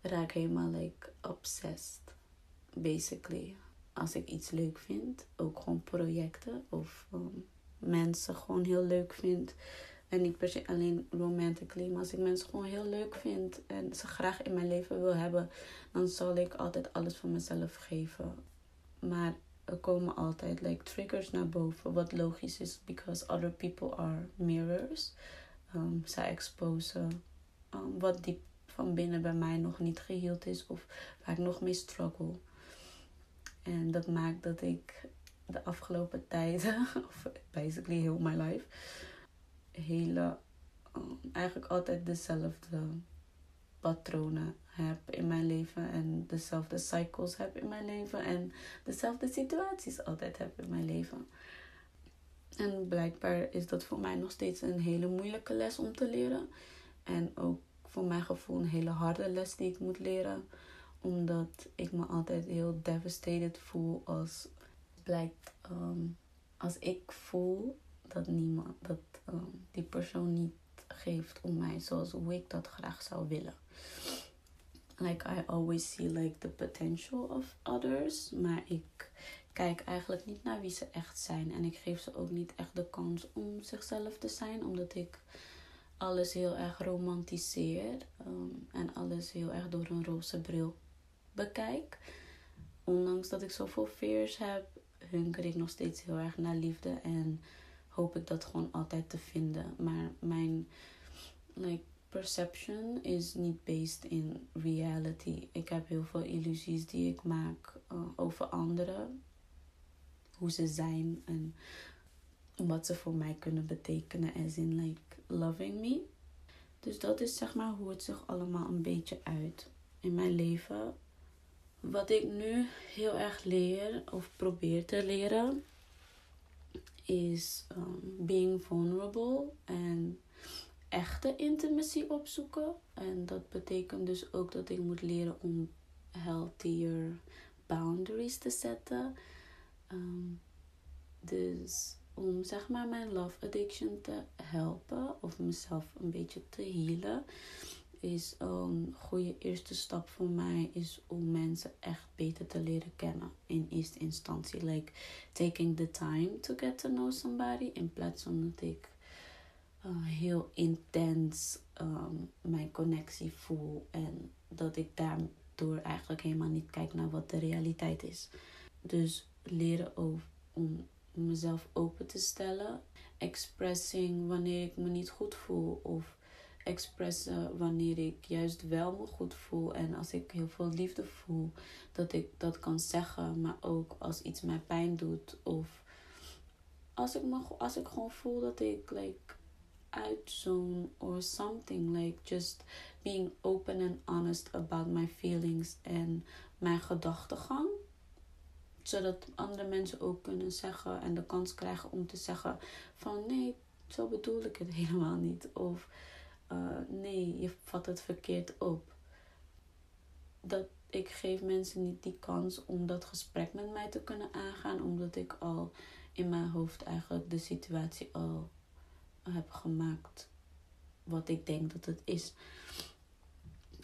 raak helemaal like obsessed, basically. Als ik iets leuk vind, ook gewoon projecten of um, mensen gewoon heel leuk vind. En niet per se alleen romantically, maar als ik mensen gewoon heel leuk vind en ze graag in mijn leven wil hebben, dan zal ik altijd alles van mezelf geven. Maar er komen altijd like triggers naar boven. Wat logisch is, because other people are mirrors. Um, zij exposen um, wat diep van binnen bij mij nog niet geheeld is of waar ik nog mee struggle. En dat maakt dat ik de afgelopen tijden, of basically heel my life, hele, um, eigenlijk altijd dezelfde patronen heb in mijn leven en dezelfde cycles heb in mijn leven en dezelfde situaties altijd heb in mijn leven. En blijkbaar is dat voor mij nog steeds een hele moeilijke les om te leren. En ook voor mijn gevoel een hele harde les die ik moet leren. Omdat ik me altijd heel devastated voel als blijkt um, als ik voel dat niemand dat um, die persoon niet geeft om mij zoals hoe ik dat graag zou willen like I always see like the potential of others. Maar ik kijk eigenlijk niet naar wie ze echt zijn. En ik geef ze ook niet echt de kans om zichzelf te zijn. Omdat ik alles heel erg romantiseer. Um, en alles heel erg door een roze bril bekijk. Ondanks dat ik zoveel fears heb, hunker ik nog steeds heel erg naar liefde. En hoop ik dat gewoon altijd te vinden. Maar mijn like, perception is niet based in reality. Ik heb heel veel illusies die ik maak uh, over anderen. hoe ze zijn en wat ze voor mij kunnen betekenen. As in like loving me. Dus dat is zeg maar hoe het zich allemaal een beetje uit in mijn leven. Wat ik nu heel erg leer of probeer te leren is um, being vulnerable en echte intimacy opzoeken. En dat betekent dus ook dat ik moet leren om healthier boundaries te zetten. Um, dus om zeg maar mijn love addiction te helpen of mezelf een beetje te healen, is een goede eerste stap voor mij is om mensen echt beter te leren kennen in eerste instantie. Like taking the time to get to know somebody in plaats van dat ik uh, heel intens um, mijn connectie voel en dat ik daardoor eigenlijk helemaal niet kijk naar wat de realiteit is. Dus leren om mezelf open te stellen. Expressing wanneer ik me niet goed voel. Of expressen wanneer ik juist wel me goed voel. En als ik heel veel liefde voel, dat ik dat kan zeggen. Maar ook als iets mij pijn doet. Of als ik, me, als ik gewoon voel dat ik like uitzone or something. Like just being open and honest about my feelings en mijn gedachtegang zodat andere mensen ook kunnen zeggen en de kans krijgen om te zeggen van nee, zo bedoel ik het helemaal niet. Of uh, nee, je vat het verkeerd op. Dat ik geef mensen niet die kans om dat gesprek met mij te kunnen aangaan, omdat ik al in mijn hoofd eigenlijk de situatie al heb gemaakt wat ik denk dat het is.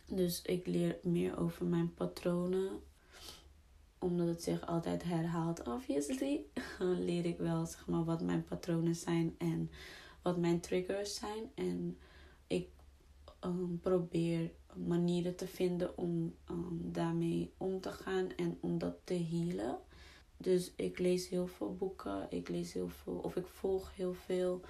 Dus ik leer meer over mijn patronen omdat het zich altijd herhaalt, obviously, leer ik wel zeg maar, wat mijn patronen zijn en wat mijn triggers zijn. En ik um, probeer manieren te vinden om um, daarmee om te gaan en om dat te healen. Dus ik lees heel veel boeken, ik lees heel veel, of ik volg heel veel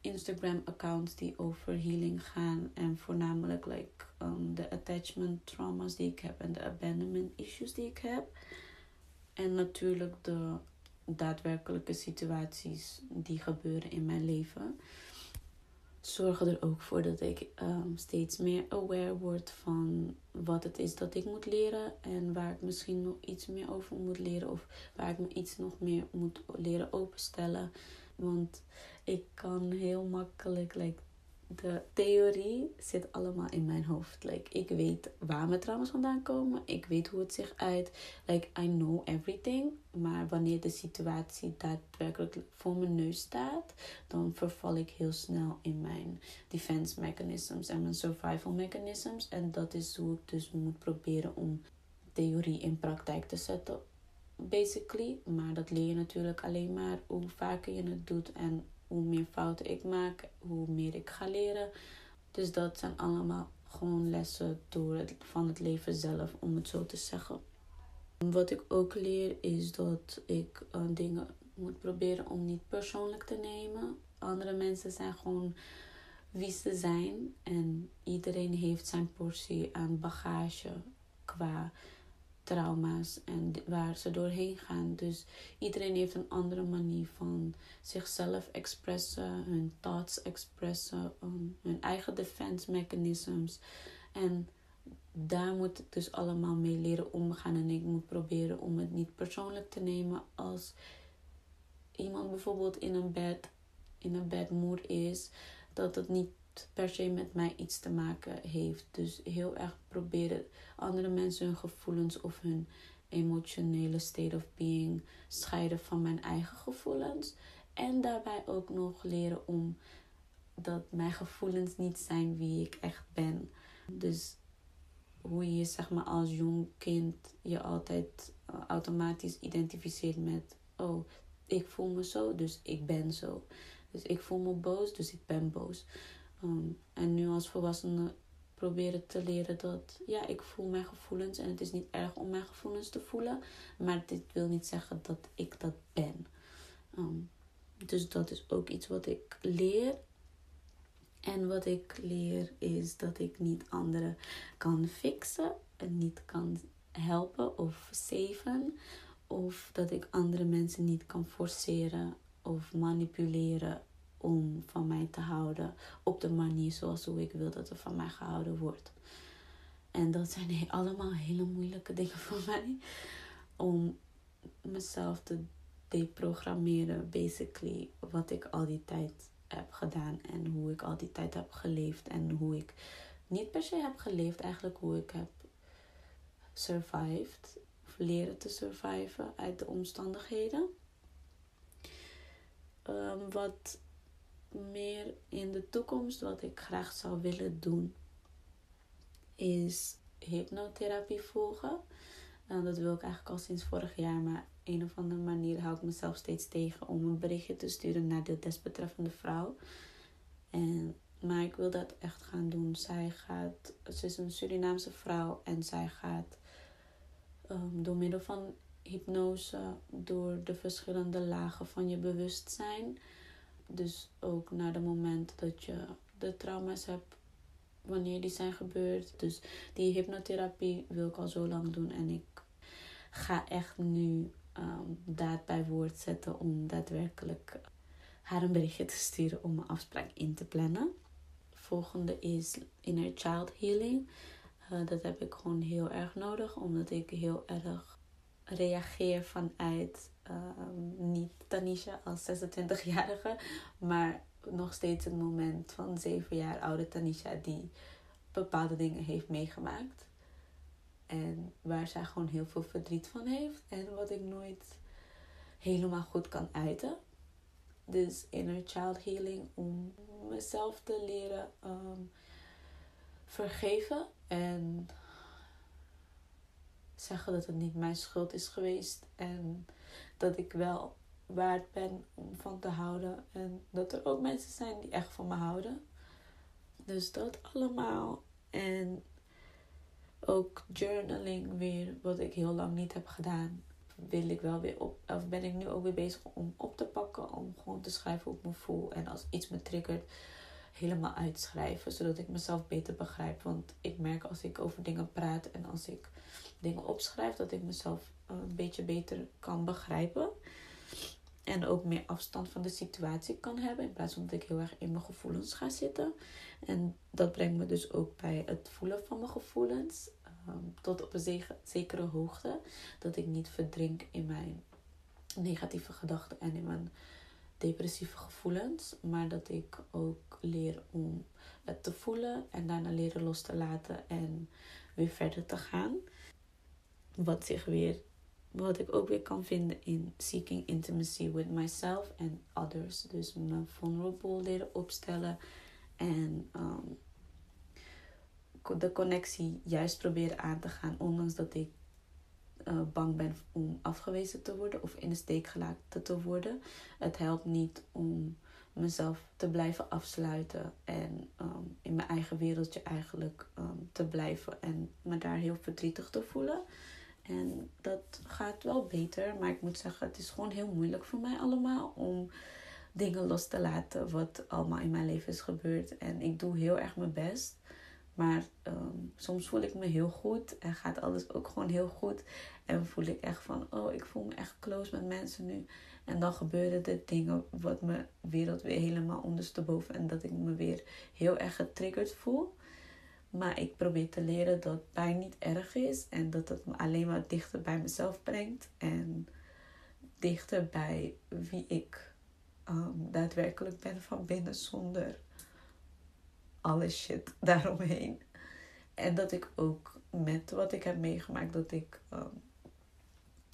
Instagram-accounts die over healing gaan. En voornamelijk like, um, de attachment trauma's die ik heb en de abandonment issues die ik heb. En natuurlijk de daadwerkelijke situaties die gebeuren in mijn leven. Zorgen er ook voor dat ik um, steeds meer aware word van wat het is dat ik moet leren. En waar ik misschien nog iets meer over moet leren. Of waar ik me iets nog meer moet leren openstellen. Want ik kan heel makkelijk like, de theorie zit allemaal in mijn hoofd. Like, ik weet waar mijn trauma's vandaan komen. Ik weet hoe het zich uit. Like, I know everything. Maar wanneer de situatie daadwerkelijk voor mijn neus staat, dan verval ik heel snel in mijn defense mechanisms en mijn survival mechanisms. En dat is hoe ik dus moet proberen om theorie in praktijk te zetten. Basically. Maar dat leer je natuurlijk alleen maar hoe vaker je het doet en hoe meer fouten ik maak, hoe meer ik ga leren. Dus dat zijn allemaal gewoon lessen door het, van het leven zelf, om het zo te zeggen. Wat ik ook leer is dat ik uh, dingen moet proberen om niet persoonlijk te nemen. Andere mensen zijn gewoon wie ze zijn en iedereen heeft zijn portie aan bagage qua trauma's en waar ze doorheen gaan. Dus iedereen heeft een andere manier van zichzelf expressen, hun thoughts expressen, um, hun eigen defense mechanisms. En daar moet ik dus allemaal mee leren omgaan. En ik moet proberen om het niet persoonlijk te nemen als iemand bijvoorbeeld in een bed, in een bed mood is, dat het niet per se met mij iets te maken heeft. Dus heel erg proberen andere mensen hun gevoelens of hun emotionele state of being scheiden van mijn eigen gevoelens. En daarbij ook nog leren om dat mijn gevoelens niet zijn wie ik echt ben. Dus hoe je zeg maar als jong kind je altijd eh, automatisch identificeert met oh ik voel me zo dus ik ben zo. Dus ik voel me boos dus ik ben boos. Ehm, en nu als volwassene proberen te leren dat ja, ik voel mijn gevoelens en het is niet erg om mijn gevoelens te voelen, maar dit wil niet zeggen dat ik dat ben. Ehm, dus dat is ook iets wat ik leer. En wat ik leer is dat ik niet anderen kan fixen en niet kan helpen of saven. Of dat ik andere mensen niet kan forceren of manipuleren om van mij te houden op de manier zoals hoe ik wil dat er van mij gehouden wordt. En dat zijn allemaal hele moeilijke dingen voor mij. Om mezelf te deprogrammeren, basically, wat ik al die tijd heb gedaan en hoe ik al die tijd heb geleefd en hoe ik niet per se heb geleefd, eigenlijk hoe ik heb survived of leren te surviven uit de omstandigheden. Um, wat meer in de toekomst, wat ik graag zou willen doen, is hypnotherapie volgen. En dat wil ik eigenlijk al sinds vorig jaar, maar een of andere manier hou ik mezelf steeds tegen om een berichtje te sturen naar de desbetreffende vrouw. En, maar ik wil dat echt gaan doen. Zij gaat, ze is een Surinaamse vrouw en zij gaat um, door middel van hypnose, door de verschillende lagen van je bewustzijn. Dus ook naar het moment dat je de trauma's hebt, wanneer die zijn gebeurd. Dus die hypnotherapie wil ik al zo lang doen en ik ga echt nu um, daad bij woord zetten om daadwerkelijk haar een berichtje te sturen om een afspraak in te plannen. Volgende is inner child healing. Uh, dat heb ik gewoon heel erg nodig, omdat ik heel erg reageer vanuit um, niet Tanisha als 26-jarige, maar nog steeds het moment van 7 jaar oude Tanisha die bepaalde dingen heeft meegemaakt. En waar zij gewoon heel veel verdriet van heeft. En wat ik nooit helemaal goed kan uiten. Dus inner child healing om mezelf te leren ehm, vergeven. En zeggen dat het niet mijn schuld is geweest. En dat ik wel waard ben om van te houden. En dat er ook mensen zijn die echt van me houden. Dus dat allemaal. En ook journaling weer, wat ik heel lang niet heb gedaan. Wil ik wel weer op, of ben ik nu ook weer bezig om op te pakken. Om gewoon te schrijven hoe ik me voel. En als iets me triggert, helemaal uitschrijven. Zodat ik mezelf beter begrijp. Want ik merk als ik over dingen praat en als ik dingen opschrijf, dat ik mezelf een beetje beter kan begrijpen. En ook meer afstand van de situatie kan hebben. In plaats van dat ik heel erg in mijn gevoelens ga zitten. En dat brengt me dus ook bij het voelen van mijn gevoelens. Ehm, tot op een zekere hoogte. Dat ik niet verdrink in mijn negatieve gedachten en in mijn depressieve gevoelens. Maar dat ik ook leer om het te voelen en daarna leren los te laten en weer verder te gaan. Wat zich weer wat ik ook weer kan vinden in seeking intimacy with myself and others. Dus me vulnerable leren opstellen en um, de connectie juist proberen aan te gaan, ondanks dat ik uh, bang ben om afgewezen te worden of in de steek gelaten te worden. Het helpt niet om mezelf te blijven afsluiten en um, in mijn eigen wereldje eigenlijk um, te blijven en me daar heel verdrietig te voelen. En dat gaat wel beter. Maar ik moet zeggen, het is gewoon heel moeilijk voor mij allemaal om dingen los te laten wat allemaal in mijn leven is gebeurd. En ik doe heel erg mijn best. Maar ehm, soms voel ik me heel goed en gaat alles ook gewoon heel goed. En voel ik echt van, oh, ik voel me echt close met mensen nu. En dan gebeuren er dingen wat mijn wereld weer helemaal ondersteboven. En dat ik me weer heel erg getriggerd voel. Maar ik probeer te leren dat pijn niet erg is en dat het me alleen maar dichter bij mezelf brengt en dichter bij wie ik um, daadwerkelijk ben van binnen zonder alle shit daaromheen. En dat ik ook met wat ik heb meegemaakt, dat ik um,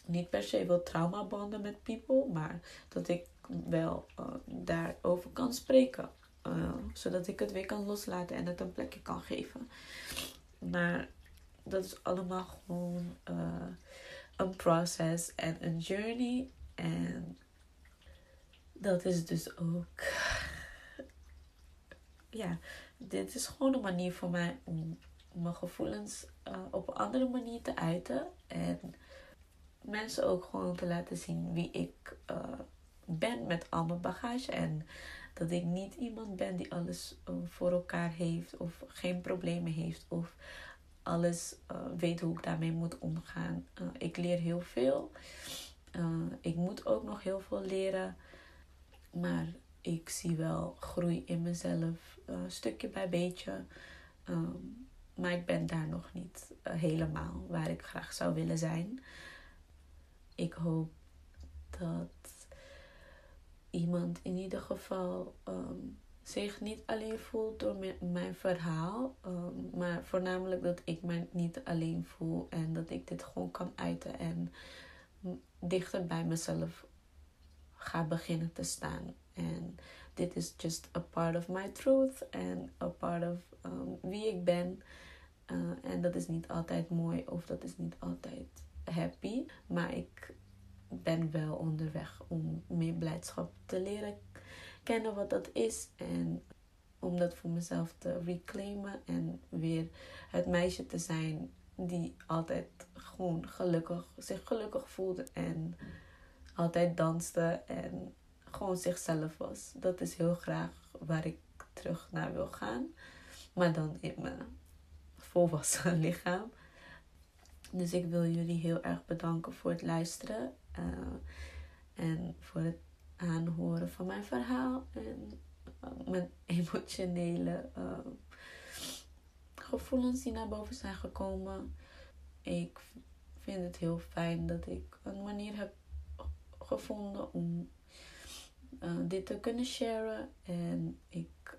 niet per se wil traumabanden met people, maar dat ik wel uh, daarover kan spreken. Uh, zodat ik het weer kan loslaten en het een plekje kan geven. Maar dat is allemaal gewoon uh, een proces en een journey. En dat is dus ook. ja, dit is gewoon een manier voor mij om mijn gevoelens uh, op een andere manier te uiten. En mensen ook gewoon te laten zien wie ik ben met al mijn bagage. En dat ik niet iemand ben die alles eh, voor elkaar heeft of geen problemen heeft of alles weet hoe ik daarmee moet omgaan. Ik leer heel veel. Ik moet ook nog heel veel leren. Maar ik zie wel groei in mezelf, stukje bij beetje. Um, maar ik ben daar nog niet helemaal waar ik graag zou willen zijn. Ik hoop dat iemand in ieder geval um, zich niet alleen voelt door mijn verhaal, um, maar voornamelijk dat ik mij niet alleen voel en dat ik dit gewoon kan uiten en dichter bij mezelf ga beginnen te staan. En dit is just a part of my truth en a part of um, wie ik ben. Uh, en dat is niet altijd mooi of dat is niet altijd happy, maar ik ben wel onderweg om meer blijdschap te leren kennen wat dat is. En om dat voor mezelf te reclaimen. En weer het meisje te zijn die altijd gewoon gelukkig, zich gelukkig voelde. En altijd danste. En gewoon zichzelf was. Dat is heel graag waar ik terug naar wil gaan. Maar dan in mijn volwassen lichaam. Dus ik wil jullie heel erg bedanken voor het luisteren. Uh, en voor het aanhoren van mijn verhaal en uh, mijn emotionele uh, gevoelens die naar boven zijn gekomen. Ik vind het heel fijn dat ik een manier heb gevonden om uh, dit te kunnen sharen. En ik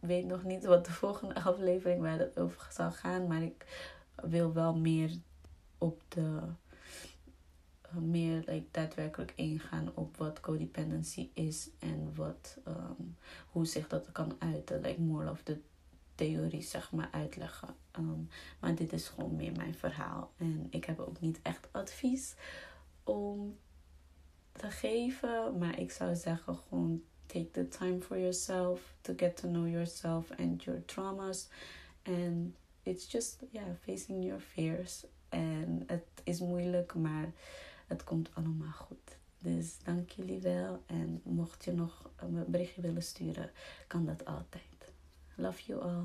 weet nog niet wat de volgende aflevering waar het over zal gaan, maar ik wil wel meer op de meer like, daadwerkelijk ingaan op wat codependency is en wat, um, hoe zich dat kan uiten. Like more of de theorie, zeg maar, uitleggen. Um, maar dit is gewoon meer mijn verhaal. En ik heb ook niet echt advies om te geven. Maar ik zou zeggen gewoon take the time for yourself to get to know yourself and your traumas. And it's just, yeah, facing your fears. En het is moeilijk, maar het komt allemaal goed. Dus dank jullie wel. En mocht je nog een berichtje willen sturen, kan dat altijd. Love you all.